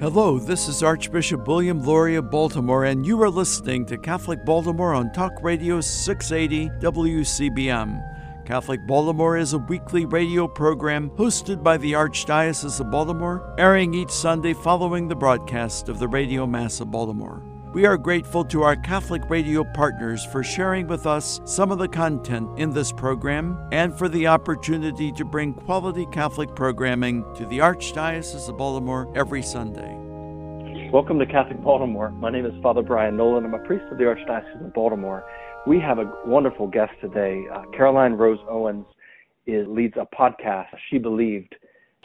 Hello, this is Archbishop William Lori of Baltimore, and you are listening to Catholic Baltimore on Talk Radio 680 WCBM. Catholic Baltimore is a weekly radio program hosted by the Archdiocese of Baltimore, airing each Sunday following the broadcast of the Radio Mass of Baltimore. We are grateful to our Catholic radio partners for sharing with us some of the content in this program and for the opportunity to bring quality Catholic programming to the Archdiocese of Baltimore every Sunday. Welcome to Catholic Baltimore. My name is Father Brian Nolan. I'm a priest of the Archdiocese of Baltimore. We have a wonderful guest today. Uh, Caroline Rose Owens is, leads a podcast, She Believed.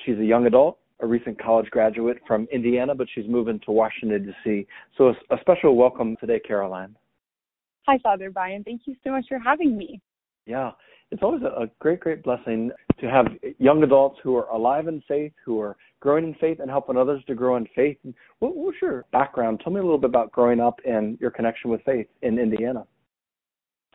She's a young adult a recent college graduate from Indiana, but she's moving to Washington, D.C. So a, a special welcome today, Caroline. Hi, Father Brian. Thank you so much for having me. Yeah, it's always a, a great, great blessing to have young adults who are alive in faith, who are growing in faith, and helping others to grow in faith. What, was your background? Tell me a little bit about growing up and your connection with faith in Indiana.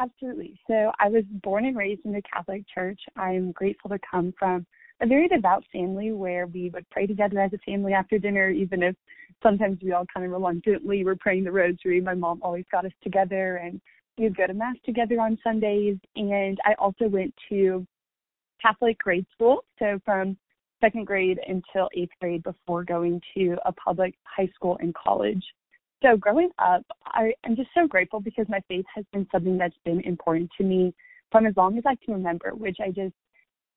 Absolutely. So I was born and raised in the Catholic Church. I'm grateful to come from a very devout family where we would pray together as a family after dinner, even if sometimes we all kind of reluctantly were praying the rosary. My mom always got us together and we would go to mass together on Sundays. And I also went to Catholic grade school, so from second grade until eighth grade before going to a public high school and college. So growing up, I, I'm just so grateful because my faith has been something that's been important to me from as long as I can remember, which I just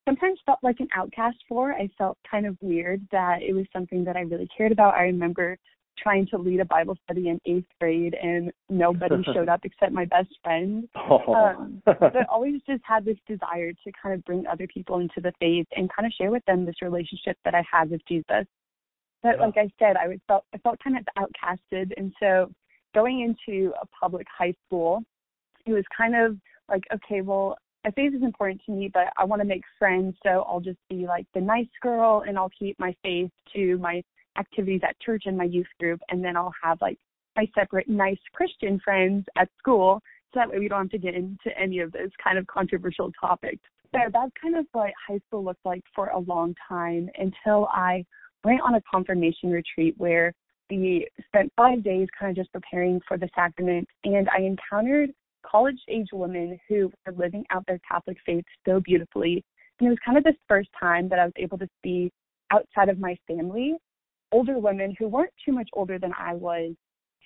sometimes felt like an outcast for. I felt kind of weird that it was something that I really cared about. I remember trying to lead a Bible study in eighth grade and nobody showed up except my best friend. Oh. Um, but always just had this desire to kind of bring other people into the faith and kind of share with them this relationship that I had with Jesus. But like I said, I was felt I felt kind of outcasted, and so going into a public high school, it was kind of like okay, well, my faith is important to me, but I want to make friends, so I'll just be like the nice girl and I'll keep my faith to my activities at church and my youth group, and then I'll have like my separate nice Christian friends at school, so that way we don't have to get into any of those kind of controversial topics. So that's kind of what high school looked like for a long time until I went on a confirmation retreat where we spent five days kind of just preparing for the sacrament, and I encountered college age women who were living out their Catholic faith so beautifully. And it was kind of this first time that I was able to see outside of my family older women who weren't too much older than I was,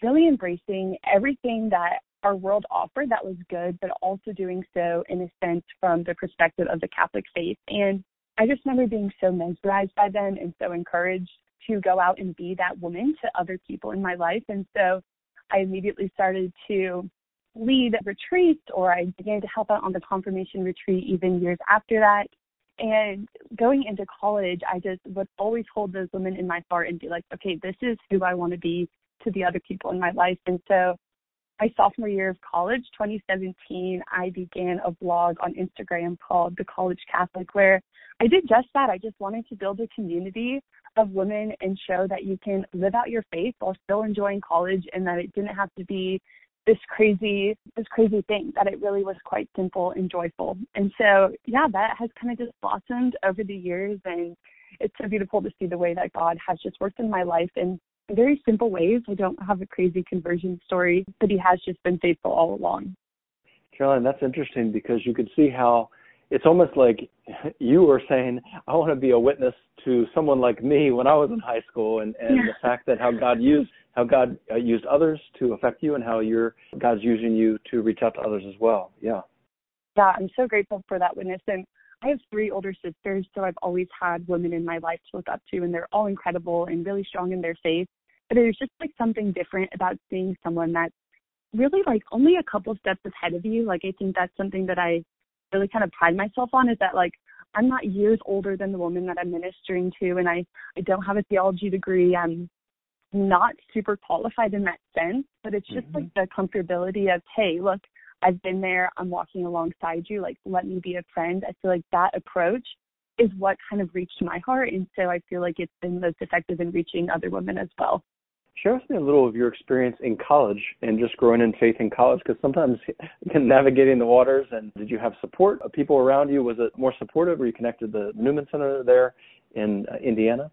really embracing everything that our world offered that was good, but also doing so in a sense from the perspective of the Catholic faith. And I just remember being so mesmerized by them and so encouraged to go out and be that woman to other people in my life. And so I immediately started to lead retreats or I began to help out on the confirmation retreat even years after that. And going into college, I just would always hold those women in my heart and be like, okay, this is who I want to be to the other people in my life. And so my sophomore year of college, 2017, I began a blog on Instagram called The College Catholic, where I did just that. I just wanted to build a community of women and show that you can live out your faith while still enjoying college and that it didn't have to be this crazy this crazy thing that it really was quite simple and joyful. And so yeah that has kind of just blossomed over the years and it's so beautiful to see the way that god has just worked in my life in very simple ways. I don't have a crazy conversion story but he has just been faithful all along. Caroline that's interesting because you can see how it's almost like you were saying, I want to be a witness to someone like me when I was in high school, and and yeah. the fact that how God used how God uh, used others to affect you, and how you're God's using you to reach out to others as well. Yeah. Yeah, I'm so grateful for that witness, and I have three older sisters, so I've always had women in my life to look up to, and they're all incredible and really strong in their faith. But there's just like something different about seeing someone that's really like only a couple steps ahead of you. Like I think that's something that I really kind of pride myself on is that like I'm not years older than the woman that I'm ministering to and I, I don't have a theology degree. I'm not super qualified in that sense, but it's just mm-hmm. like the comfortability of, hey, look, I've been there, I'm walking alongside you, like let me be a friend. I feel like that approach is what kind of reached my heart and so I feel like it's been most effective in reaching other women as well share with me a little of your experience in college and just growing in faith in college because sometimes navigating the waters and did you have support of people around you was it more supportive or you connected to the newman center there in uh, indiana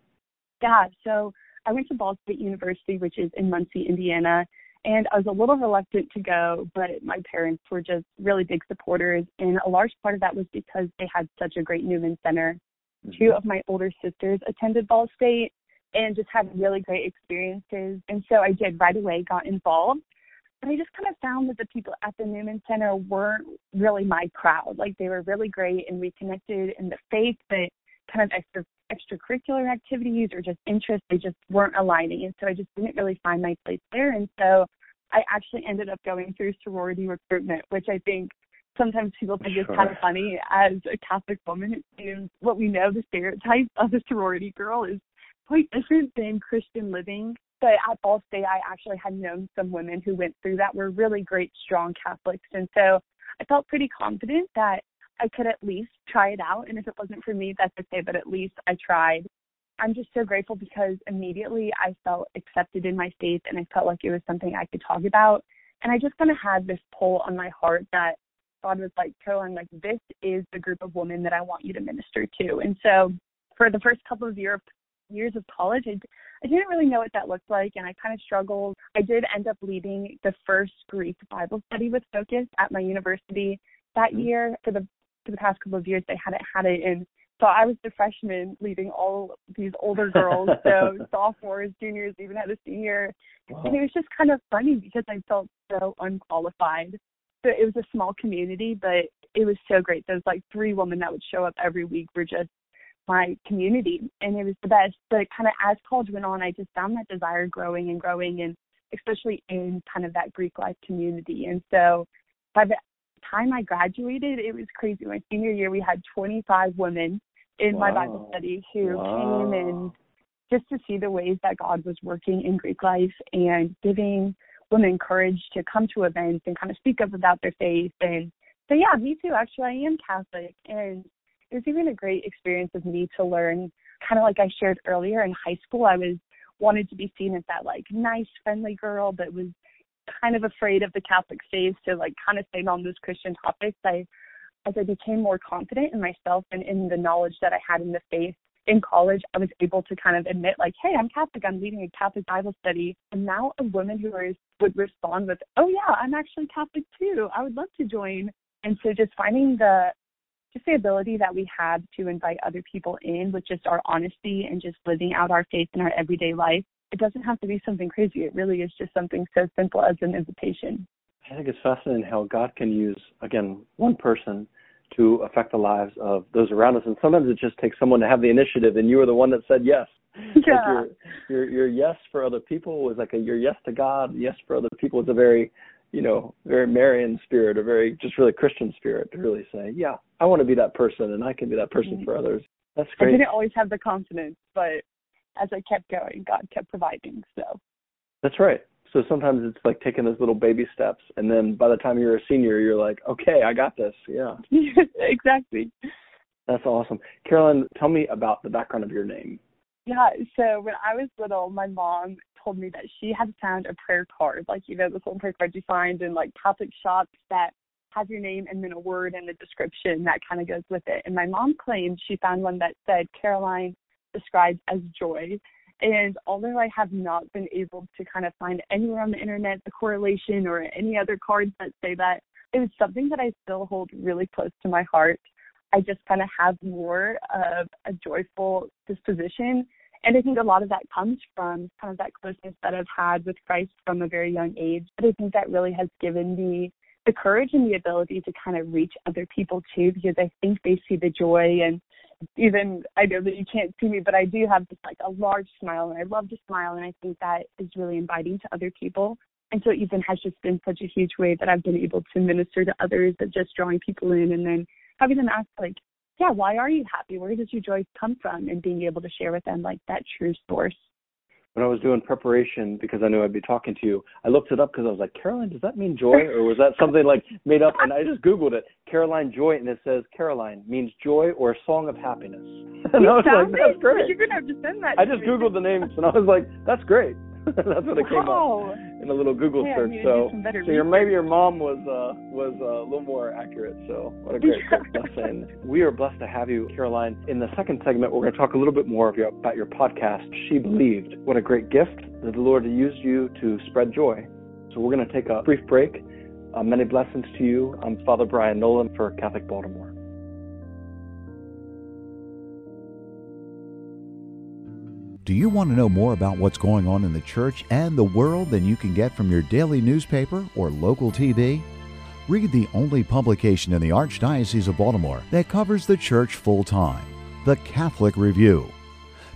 yeah so I went to Ball State University, which is in Muncie, Indiana, and I was a little reluctant to go, but my parents were just really big supporters. And a large part of that was because they had such a great Newman Center. Mm-hmm. Two of my older sisters attended Ball State and just had really great experiences. And so I did right away, got involved. But I just kind of found that the people at the Newman Center weren't really my crowd. Like they were really great and we connected in the faith, but kind of extra extracurricular activities or just interests, they just weren't aligning. And so I just didn't really find my place there. And so I actually ended up going through sorority recruitment, which I think sometimes people think sure. is kind of funny as a Catholic woman. And what we know, the stereotype of a sorority girl is quite different than Christian living. But at Ball State, I actually had known some women who went through that were really great, strong Catholics. And so I felt pretty confident that I could at least try it out. And if it wasn't for me, that's okay, but at least I tried. I'm just so grateful because immediately I felt accepted in my faith and I felt like it was something I could talk about. And I just kind of had this pull on my heart that God was like, Caroline, like, this is the group of women that I want you to minister to. And so for the first couple of year, years of college, I, I didn't really know what that looked like and I kind of struggled. I did end up leading the first Greek Bible study with Focus at my university that mm-hmm. year for the for the past couple of years they hadn't had it in so I was the freshman leading all these older girls. So sophomores, juniors, even had a senior. Wow. And it was just kind of funny because I felt so unqualified. So it was a small community, but it was so great. Those like three women that would show up every week were just my community and it was the best. But kind of as college went on, I just found that desire growing and growing and especially in kind of that Greek life community. And so by the time I graduated, it was crazy. My senior year, we had 25 women in wow. my Bible study who wow. came and just to see the ways that God was working in Greek life and giving women courage to come to events and kind of speak up about their faith and so yeah, me too. Actually, I am Catholic. And it was even a great experience of me to learn, kind of like I shared earlier in high school, I was wanted to be seen as that like nice, friendly girl, but was kind of afraid of the Catholic faith to like kind of stay on those Christian topics. I as I became more confident in myself and in the knowledge that I had in the faith in college, I was able to kind of admit, like, hey, I'm Catholic, I'm leading a Catholic Bible study. And now a woman who is, would respond with, oh, yeah, I'm actually Catholic too. I would love to join. And so just finding the, just the ability that we have to invite other people in with just our honesty and just living out our faith in our everyday life. It doesn't have to be something crazy. It really is just something so simple as an invitation. I think it's fascinating how God can use, again, one person to affect the lives of those around us. And sometimes it just takes someone to have the initiative, and you were the one that said yes. Yeah. Like your, your your yes for other people was like a your yes to God, yes for other people was a very, you know, very Marian spirit, a very just really Christian spirit to really say, yeah, I want to be that person, and I can be that person mm-hmm. for others. That's great. I didn't always have the confidence, but as I kept going, God kept providing. So. That's right. So sometimes it's like taking those little baby steps, and then by the time you're a senior, you're like, okay, I got this. Yeah. exactly. That's awesome. Carolyn, tell me about the background of your name. Yeah, so when I was little, my mom told me that she had found a prayer card, like you know, those little prayer card you find in like Catholic shops that has your name and then a word and a description that kind of goes with it. And my mom claimed she found one that said Caroline described as joy. And although I have not been able to kind of find anywhere on the internet the correlation or any other cards that say that, it was something that I still hold really close to my heart. I just kind of have more of a joyful disposition. And I think a lot of that comes from kind of that closeness that I've had with Christ from a very young age. But I think that really has given me the courage and the ability to kind of reach other people too, because I think they see the joy and even I know that you can't see me, but I do have just like a large smile and I love to smile and I think that is really inviting to other people. And so even has just been such a huge way that I've been able to minister to others of just drawing people in and then having them ask like, yeah, why are you happy? Where does your joy come from? And being able to share with them like that true source when I was doing preparation because I knew I'd be talking to you, I looked it up because I was like, Caroline, does that mean joy, or was that something like made up? And I just Googled it, Caroline Joy, and it says Caroline means joy or a song of happiness. And I was like, that's great. You're gonna have to send that. I just Googled the names, and I was like, that's great. That's what it came wow. up in a little Google yeah, search. So, so your, maybe your mom was uh, was uh, a little more accurate. So what a great blessing. We are blessed to have you, Caroline. In the second segment, we're going to talk a little bit more about your podcast. She believed. What a great gift that the Lord used you to spread joy. So we're going to take a brief break. Uh, many blessings to you. I'm Father Brian Nolan for Catholic Baltimore. Do you want to know more about what's going on in the church and the world than you can get from your daily newspaper or local TV? Read the only publication in the Archdiocese of Baltimore that covers the church full time the Catholic Review.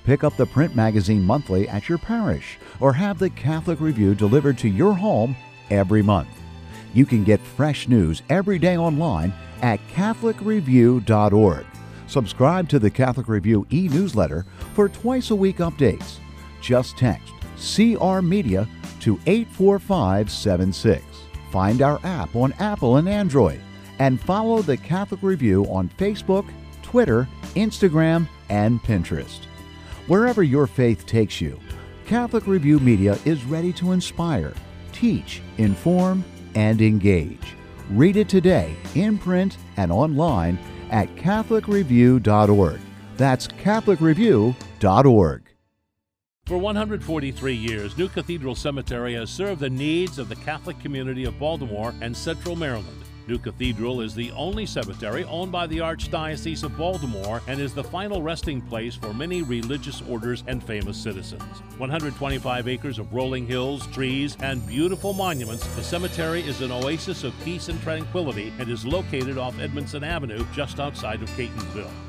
Pick up the print magazine monthly at your parish or have the Catholic Review delivered to your home every month. You can get fresh news every day online at CatholicReview.org. Subscribe to the Catholic Review e newsletter for twice a week updates. Just text CR Media to 84576. Find our app on Apple and Android. And follow the Catholic Review on Facebook, Twitter, Instagram, and Pinterest. Wherever your faith takes you, Catholic Review Media is ready to inspire, teach, inform, and engage. Read it today in print and online at CatholicReview.org. That's CatholicReview.org. For 143 years, New Cathedral Cemetery has served the needs of the Catholic community of Baltimore and Central Maryland. New Cathedral is the only cemetery owned by the Archdiocese of Baltimore and is the final resting place for many religious orders and famous citizens. 125 acres of rolling hills, trees, and beautiful monuments, the cemetery is an oasis of peace and tranquility and is located off Edmondson Avenue just outside of Catonsville.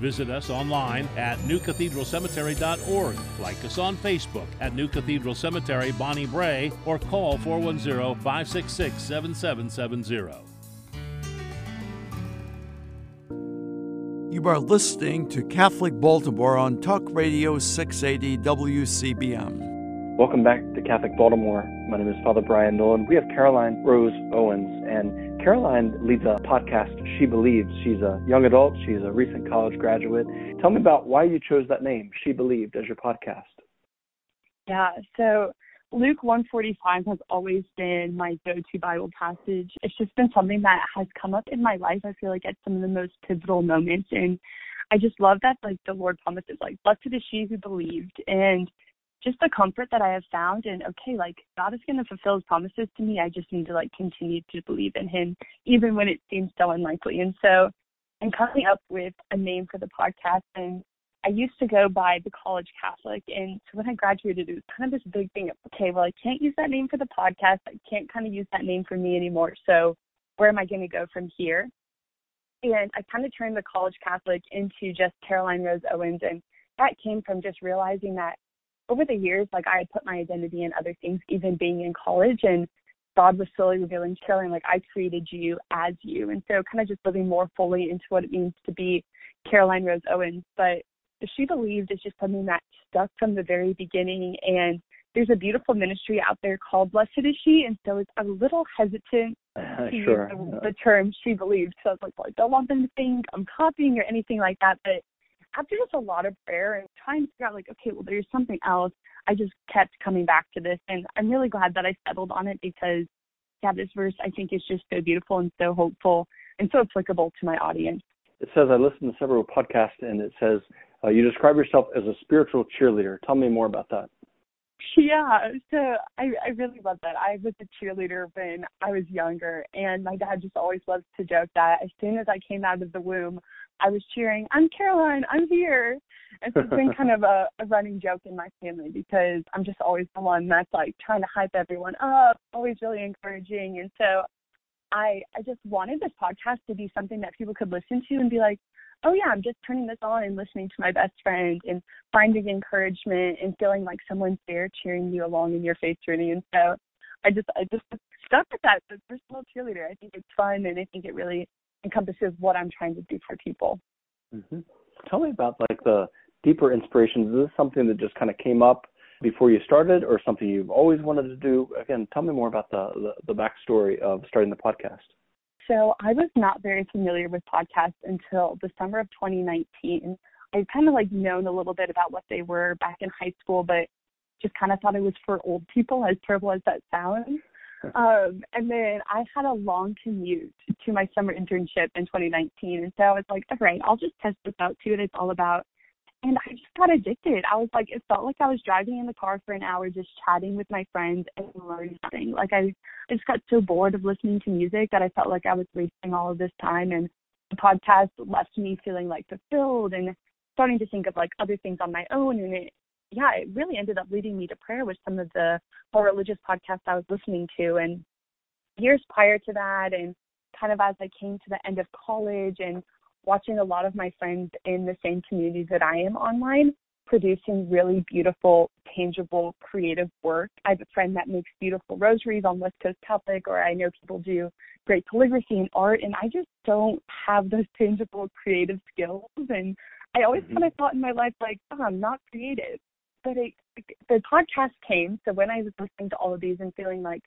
Visit us online at newcathedralcemetery.org. Like us on Facebook at New Cathedral Cemetery, Bonnie Bray, or call 410 566 7770. You are listening to Catholic Baltimore on Talk Radio 680 WCBM. Welcome back to Catholic Baltimore. My name is Father Brian Nolan. We have Caroline Rose Owens, and Caroline leads a podcast, She Believes. She's a young adult, she's a recent college graduate. Tell me about why you chose that name, She Believed, as your podcast. Yeah, so Luke 145 has always been my go-to Bible passage. It's just been something that has come up in my life. I feel like at some of the most pivotal moments, and I just love that like the Lord promises, like blessed is she who believed, and just the comfort that I have found and okay, like God is going to fulfill his promises to me. I just need to like continue to believe in him, even when it seems so unlikely. And so I'm coming up with a name for the podcast and I used to go by the college Catholic and so when I graduated it was kind of this big thing of okay, well I can't use that name for the podcast. I can't kind of use that name for me anymore. So where am I going to go from here? And I kind of turned the college Catholic into just Caroline Rose Owens and that came from just realizing that over the years, like I had put my identity in other things, even being in college, and God was slowly revealing, showing like I created you as you, and so kind of just living more fully into what it means to be Caroline Rose Owens. But she believed is just something that stuck from the very beginning, and there's a beautiful ministry out there called Blessed is She, and so it's a little hesitant to sure. use the, the term she believed. So I was like, well, I don't want them to think I'm copying or anything like that, but after just a lot of prayer and trying to figure out like, okay, well there's something else, I just kept coming back to this and I'm really glad that I settled on it because yeah, this verse I think is just so beautiful and so hopeful and so applicable to my audience. It says I listened to several podcasts and it says uh, you describe yourself as a spiritual cheerleader. Tell me more about that. Yeah, so I I really love that. I was a cheerleader when I was younger, and my dad just always loves to joke that as soon as I came out of the womb, I was cheering, "I'm Caroline, I'm here," and so it's been kind of a, a running joke in my family because I'm just always the one that's like trying to hype everyone up, always really encouraging, and so I I just wanted this podcast to be something that people could listen to and be like, oh yeah, I'm just turning this on and listening to my best friend and finding encouragement and feeling like someone's there cheering you along in your faith journey. And so I just I just stuck with that. The personal cheerleader. I think it's fun and I think it really encompasses what I'm trying to do for people. Mm-hmm. Tell me about like the deeper inspirations. Is this something that just kind of came up before you started, or something you've always wanted to do? Again, tell me more about the the, the backstory of starting the podcast. So I was not very familiar with podcasts until the summer of 2019. I kind of like known a little bit about what they were back in high school, but just kind of thought it was for old people, as terrible as that sounds. Um, and then I had a long commute to my summer internship in 2019, and so I was like, all right, I'll just test this out, see what it's all about. And I just got addicted. I was like, it felt like I was driving in the car for an hour, just chatting with my friends and learning something. Like I, I just got so bored of listening to music that I felt like I was wasting all of this time. And the podcast left me feeling like fulfilled and starting to think of like other things on my own. And it, yeah, it really ended up leading me to prayer with some of the more religious podcasts I was listening to. And years prior to that, and kind of as I came to the end of college and watching a lot of my friends in the same community that I am online producing really beautiful, tangible, creative work. I have a friend that makes beautiful rosaries on West Coast Catholic, or I know people do great calligraphy and art, and I just don't have those tangible, creative skills. And I always mm-hmm. kind of thought in my life, like, oh, I'm not creative. But it, the podcast came, so when I was listening to all of these and feeling like,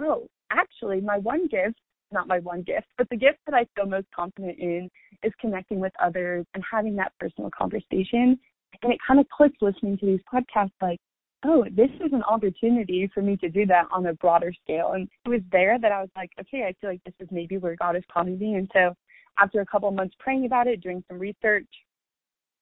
oh, actually, my one gift not my one gift, but the gift that I feel most confident in is connecting with others and having that personal conversation. And it kind of clicked listening to these podcasts like, oh, this is an opportunity for me to do that on a broader scale. And it was there that I was like, okay, I feel like this is maybe where God is calling me. And so after a couple of months praying about it, doing some research,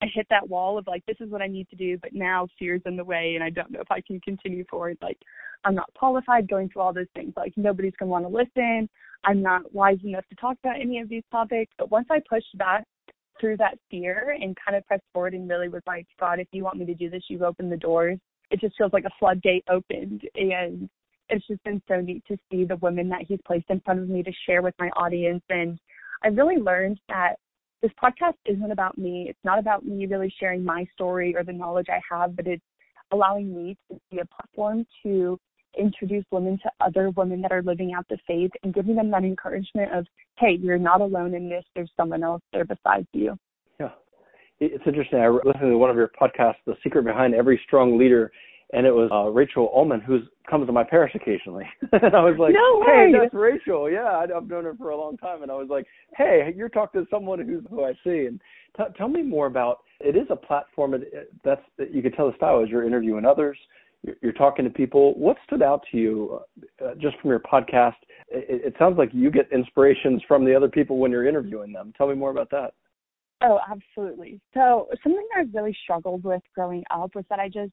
I hit that wall of like, this is what I need to do, but now fear's in the way and I don't know if I can continue forward. Like, I'm not qualified going through all those things. Like, nobody's going to want to listen. I'm not wise enough to talk about any of these topics. But once I pushed back through that fear and kind of pressed forward and really was like, God, if you want me to do this, you've opened the doors. It just feels like a floodgate opened. And it's just been so neat to see the women that He's placed in front of me to share with my audience. And I really learned that this podcast isn't about me. It's not about me really sharing my story or the knowledge I have, but it's allowing me to be a platform to introduce women to other women that are living out the faith and giving them that encouragement of, hey, you're not alone in this. There's someone else there besides you. Yeah. It's interesting. I listened to one of your podcasts, The Secret Behind Every Strong Leader, and it was uh, Rachel Ullman, who comes to my parish occasionally. and I was like, no hey, that's Rachel. Yeah, I've known her for a long time. And I was like, hey, you're talking to someone who's who I see. And t- tell me more about. It is a platform that's you can tell the style is you're interviewing others, you're, you're talking to people. What stood out to you uh, just from your podcast? It, it sounds like you get inspirations from the other people when you're interviewing them. Tell me more about that. Oh, absolutely. So something I really struggled with growing up was that I just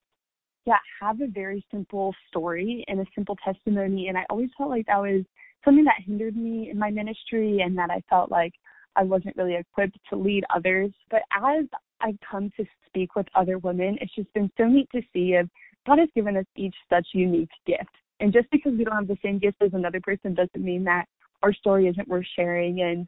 yeah, have a very simple story and a simple testimony. And I always felt like that was something that hindered me in my ministry and that I felt like I wasn't really equipped to lead others. But as I've come to speak with other women, it's just been so neat to see if God has given us each such unique gift. And just because we don't have the same gift as another person doesn't mean that our story isn't worth sharing. And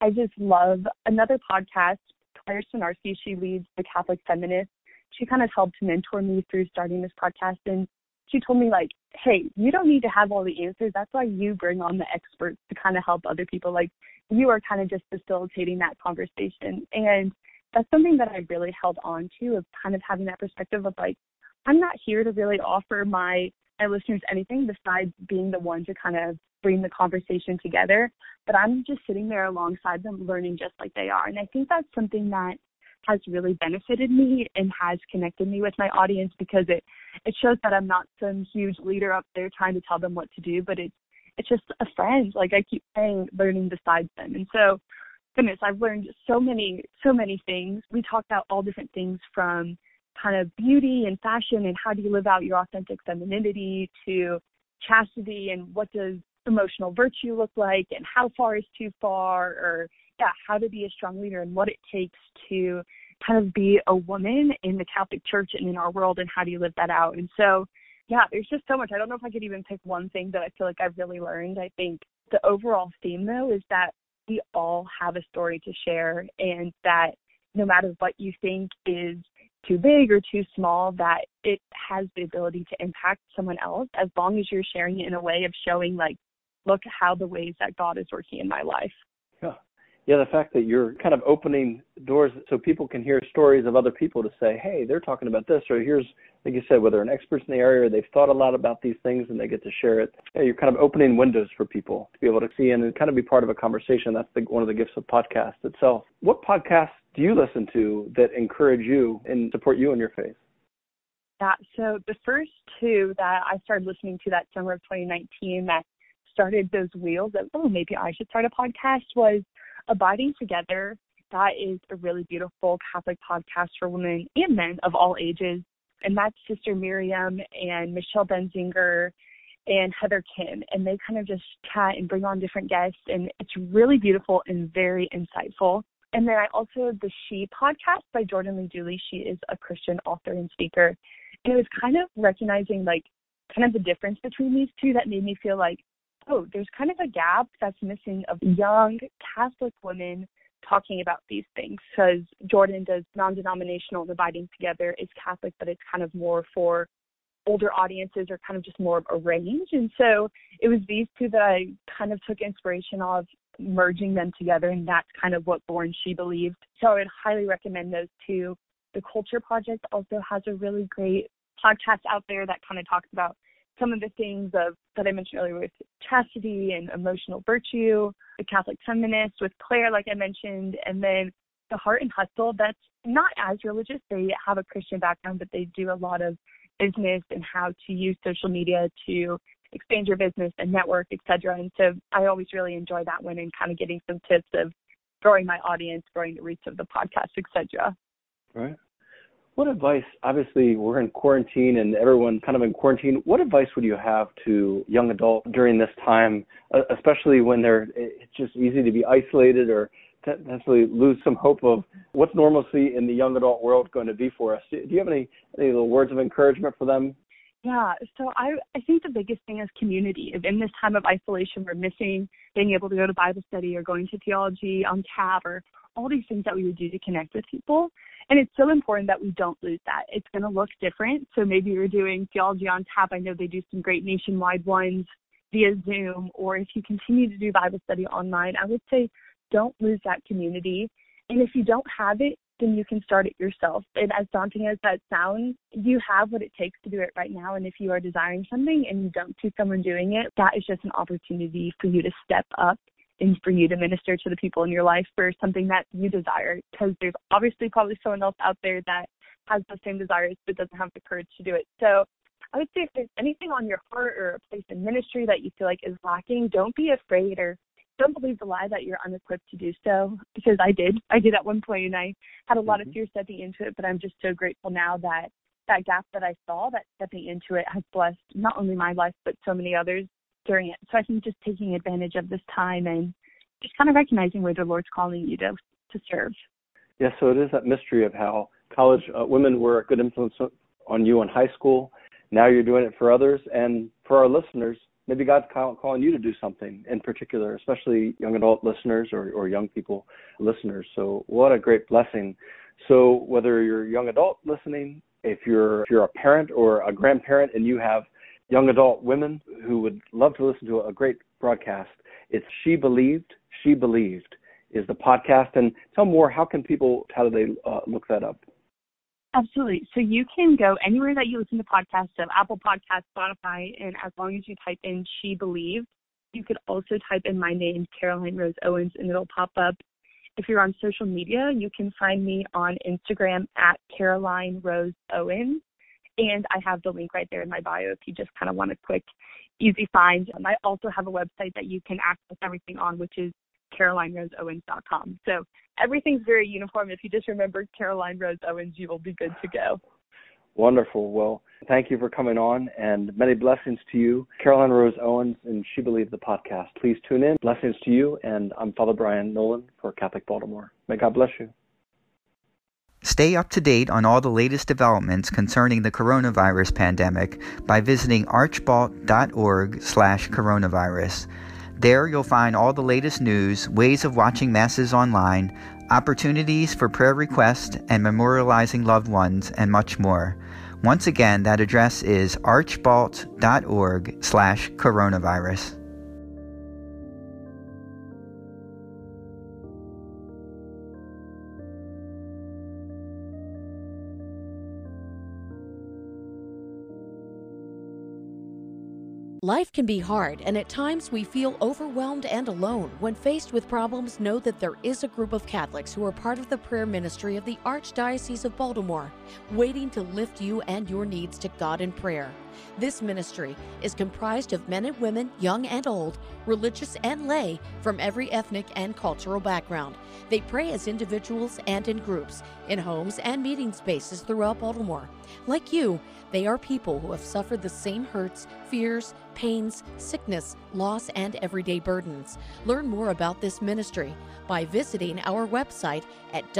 I just love another podcast, Claire Swinarski, she leads the Catholic Feminist she kind of helped mentor me through starting this podcast. And she told me like hey you don't need to have all the answers. That's why you bring on the experts to kind of help other people. Like you are kind of just facilitating that conversation. And that's something that i really held on to of kind of having that perspective of like i'm not here to really offer my my listeners anything besides being the one to kind of bring the conversation together but i'm just sitting there alongside them learning just like they are. And i think that's something that has really benefited me and has connected me with my audience because it it shows that I'm not some huge leader up there trying to tell them what to do, but it's it's just a friend. Like I keep saying, learning beside them. And so goodness, I've learned so many so many things. We talked about all different things from kind of beauty and fashion and how do you live out your authentic femininity to chastity and what does emotional virtue look like and how far is too far or yeah, how to be a strong leader and what it takes to kind of be a woman in the Catholic Church and in our world and how do you live that out. And so, yeah, there's just so much. I don't know if I could even pick one thing that I feel like I've really learned. I think the overall theme though is that we all have a story to share and that no matter what you think is too big or too small, that it has the ability to impact someone else as long as you're sharing it in a way of showing like, look how the ways that God is working in my life. Yeah the fact that you're kind of opening doors so people can hear stories of other people to say, hey, they're talking about this, or here's, like you said, whether an experts in the area or they've thought a lot about these things and they get to share it. You're kind of opening windows for people to be able to see and kind of be part of a conversation. That's the, one of the gifts of podcast itself. What podcasts do you listen to that encourage you and support you in your faith? Yeah, so the first two that I started listening to that summer of 2019 that started those wheels of, oh, maybe I should start a podcast was Abiding Together. That is a really beautiful Catholic podcast for women and men of all ages. And that's Sister Miriam and Michelle Benzinger and Heather Khym. And they kind of just chat and bring on different guests. And it's really beautiful and very insightful. And then I also have the She podcast by Jordan Lee Dooley. She is a Christian author and speaker. And it was kind of recognizing like kind of the difference between these two that made me feel like, oh, there's kind of a gap that's missing of young Catholic women talking about these things because Jordan does non-denominational abiding together is Catholic, but it's kind of more for older audiences or kind of just more of a range. And so it was these two that I kind of took inspiration of merging them together and that's kind of what Born She Believed. So I would highly recommend those two. The Culture Project also has a really great podcast out there that kind of talks about some of the things of that I mentioned earlier with chastity and emotional virtue, the Catholic feminist with Claire, like I mentioned, and then the Heart and Hustle. That's not as religious. They have a Christian background, but they do a lot of business and how to use social media to expand your business and network, etc. And so I always really enjoy that one and kind of getting some tips of growing my audience, growing the reach of the podcast, etc. Right. What advice, obviously, we're in quarantine and everyone's kind of in quarantine. What advice would you have to young adults during this time, especially when they're, it's just easy to be isolated or potentially lose some hope of what's normalcy in the young adult world going to be for us? Do you have any, any little words of encouragement for them? Yeah, so I I think the biggest thing is community. If in this time of isolation we're missing being able to go to Bible study or going to theology on tap or all these things that we would do to connect with people. And it's so important that we don't lose that. It's going to look different. So maybe you're doing theology on tap. I know they do some great nationwide ones via Zoom, or if you continue to do Bible study online, I would say don't lose that community. And if you don't have it, then you can start it yourself. And as daunting as that sounds, you have what it takes to do it right now. And if you are desiring something and you don't see someone doing it, that is just an opportunity for you to step up and for you to minister to the people in your life for something that you desire. Because there's obviously probably someone else out there that has the same desires but doesn't have the courage to do it. So I would say if there's anything on your heart or a place in ministry that you feel like is lacking, don't be afraid or don't believe the lie that you're unequipped to do so because I did. I did at one point and I had a lot mm-hmm. of fear stepping into it, but I'm just so grateful now that that gap that I saw, that stepping into it has blessed not only my life but so many others during it. So I think just taking advantage of this time and just kind of recognizing where the Lord's calling you to to serve. Yes, yeah, so it is that mystery of how college uh, women were a good influence on you in high school. Now you're doing it for others, and for our listeners, maybe God's calling you to do something in particular, especially young adult listeners or, or young people listeners. So what a great blessing. So whether you're a young adult listening, if you're if you're a parent or a grandparent and you have young adult women who would love to listen to a great broadcast, it's She Believed, She Believed is the podcast. And tell more, how can people, how do they uh, look that up? Absolutely. So you can go anywhere that you listen to podcasts, so Apple Podcasts, Spotify, and as long as you type in She Believed, you could also type in my name, Caroline Rose Owens, and it'll pop up. If you're on social media, you can find me on Instagram at Caroline Rose Owens. And I have the link right there in my bio if you just kind of want a quick, easy find. Um, I also have a website that you can access everything on, which is CarolineRoseOwens.com. So everything's very uniform. If you just remember Caroline Rose Owens, you will be good to go. Wonderful. Well, thank you for coming on and many blessings to you. Caroline Rose Owens and She Believed the podcast. Please tune in. Blessings to you. And I'm Father Brian Nolan for Catholic Baltimore. May God bless you. Stay up to date on all the latest developments concerning the coronavirus pandemic by visiting archbalt.org/coronavirus. There you'll find all the latest news, ways of watching masses online, opportunities for prayer requests and memorializing loved ones, and much more. Once again, that address is archbalt.org/coronavirus. Life can be hard, and at times we feel overwhelmed and alone. When faced with problems, know that there is a group of Catholics who are part of the prayer ministry of the Archdiocese of Baltimore, waiting to lift you and your needs to God in prayer. This ministry is comprised of men and women, young and old, religious and lay, from every ethnic and cultural background. They pray as individuals and in groups, in homes and meeting spaces throughout Baltimore. Like you, they are people who have suffered the same hurts, fears, pains, sickness, loss, and everyday burdens. Learn more about this ministry by visiting our website at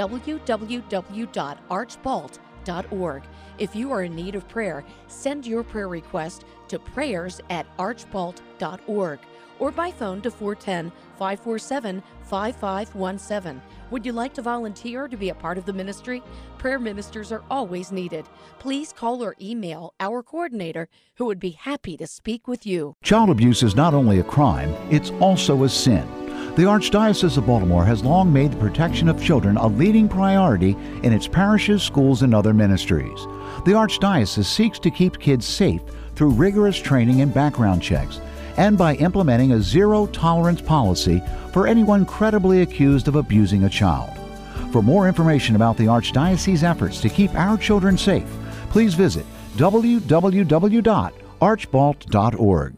If you are in need of prayer, send your prayer request to prayers at archbalt.org or by phone to 410 547 5517. Would you like to volunteer to be a part of the ministry? Prayer ministers are always needed. Please call or email our coordinator who would be happy to speak with you. Child abuse is not only a crime, it's also a sin. The Archdiocese of Baltimore has long made the protection of children a leading priority in its parishes, schools, and other ministries. The Archdiocese seeks to keep kids safe through rigorous training and background checks and by implementing a zero tolerance policy for anyone credibly accused of abusing a child. For more information about the Archdiocese's efforts to keep our children safe, please visit www.archbalt.org.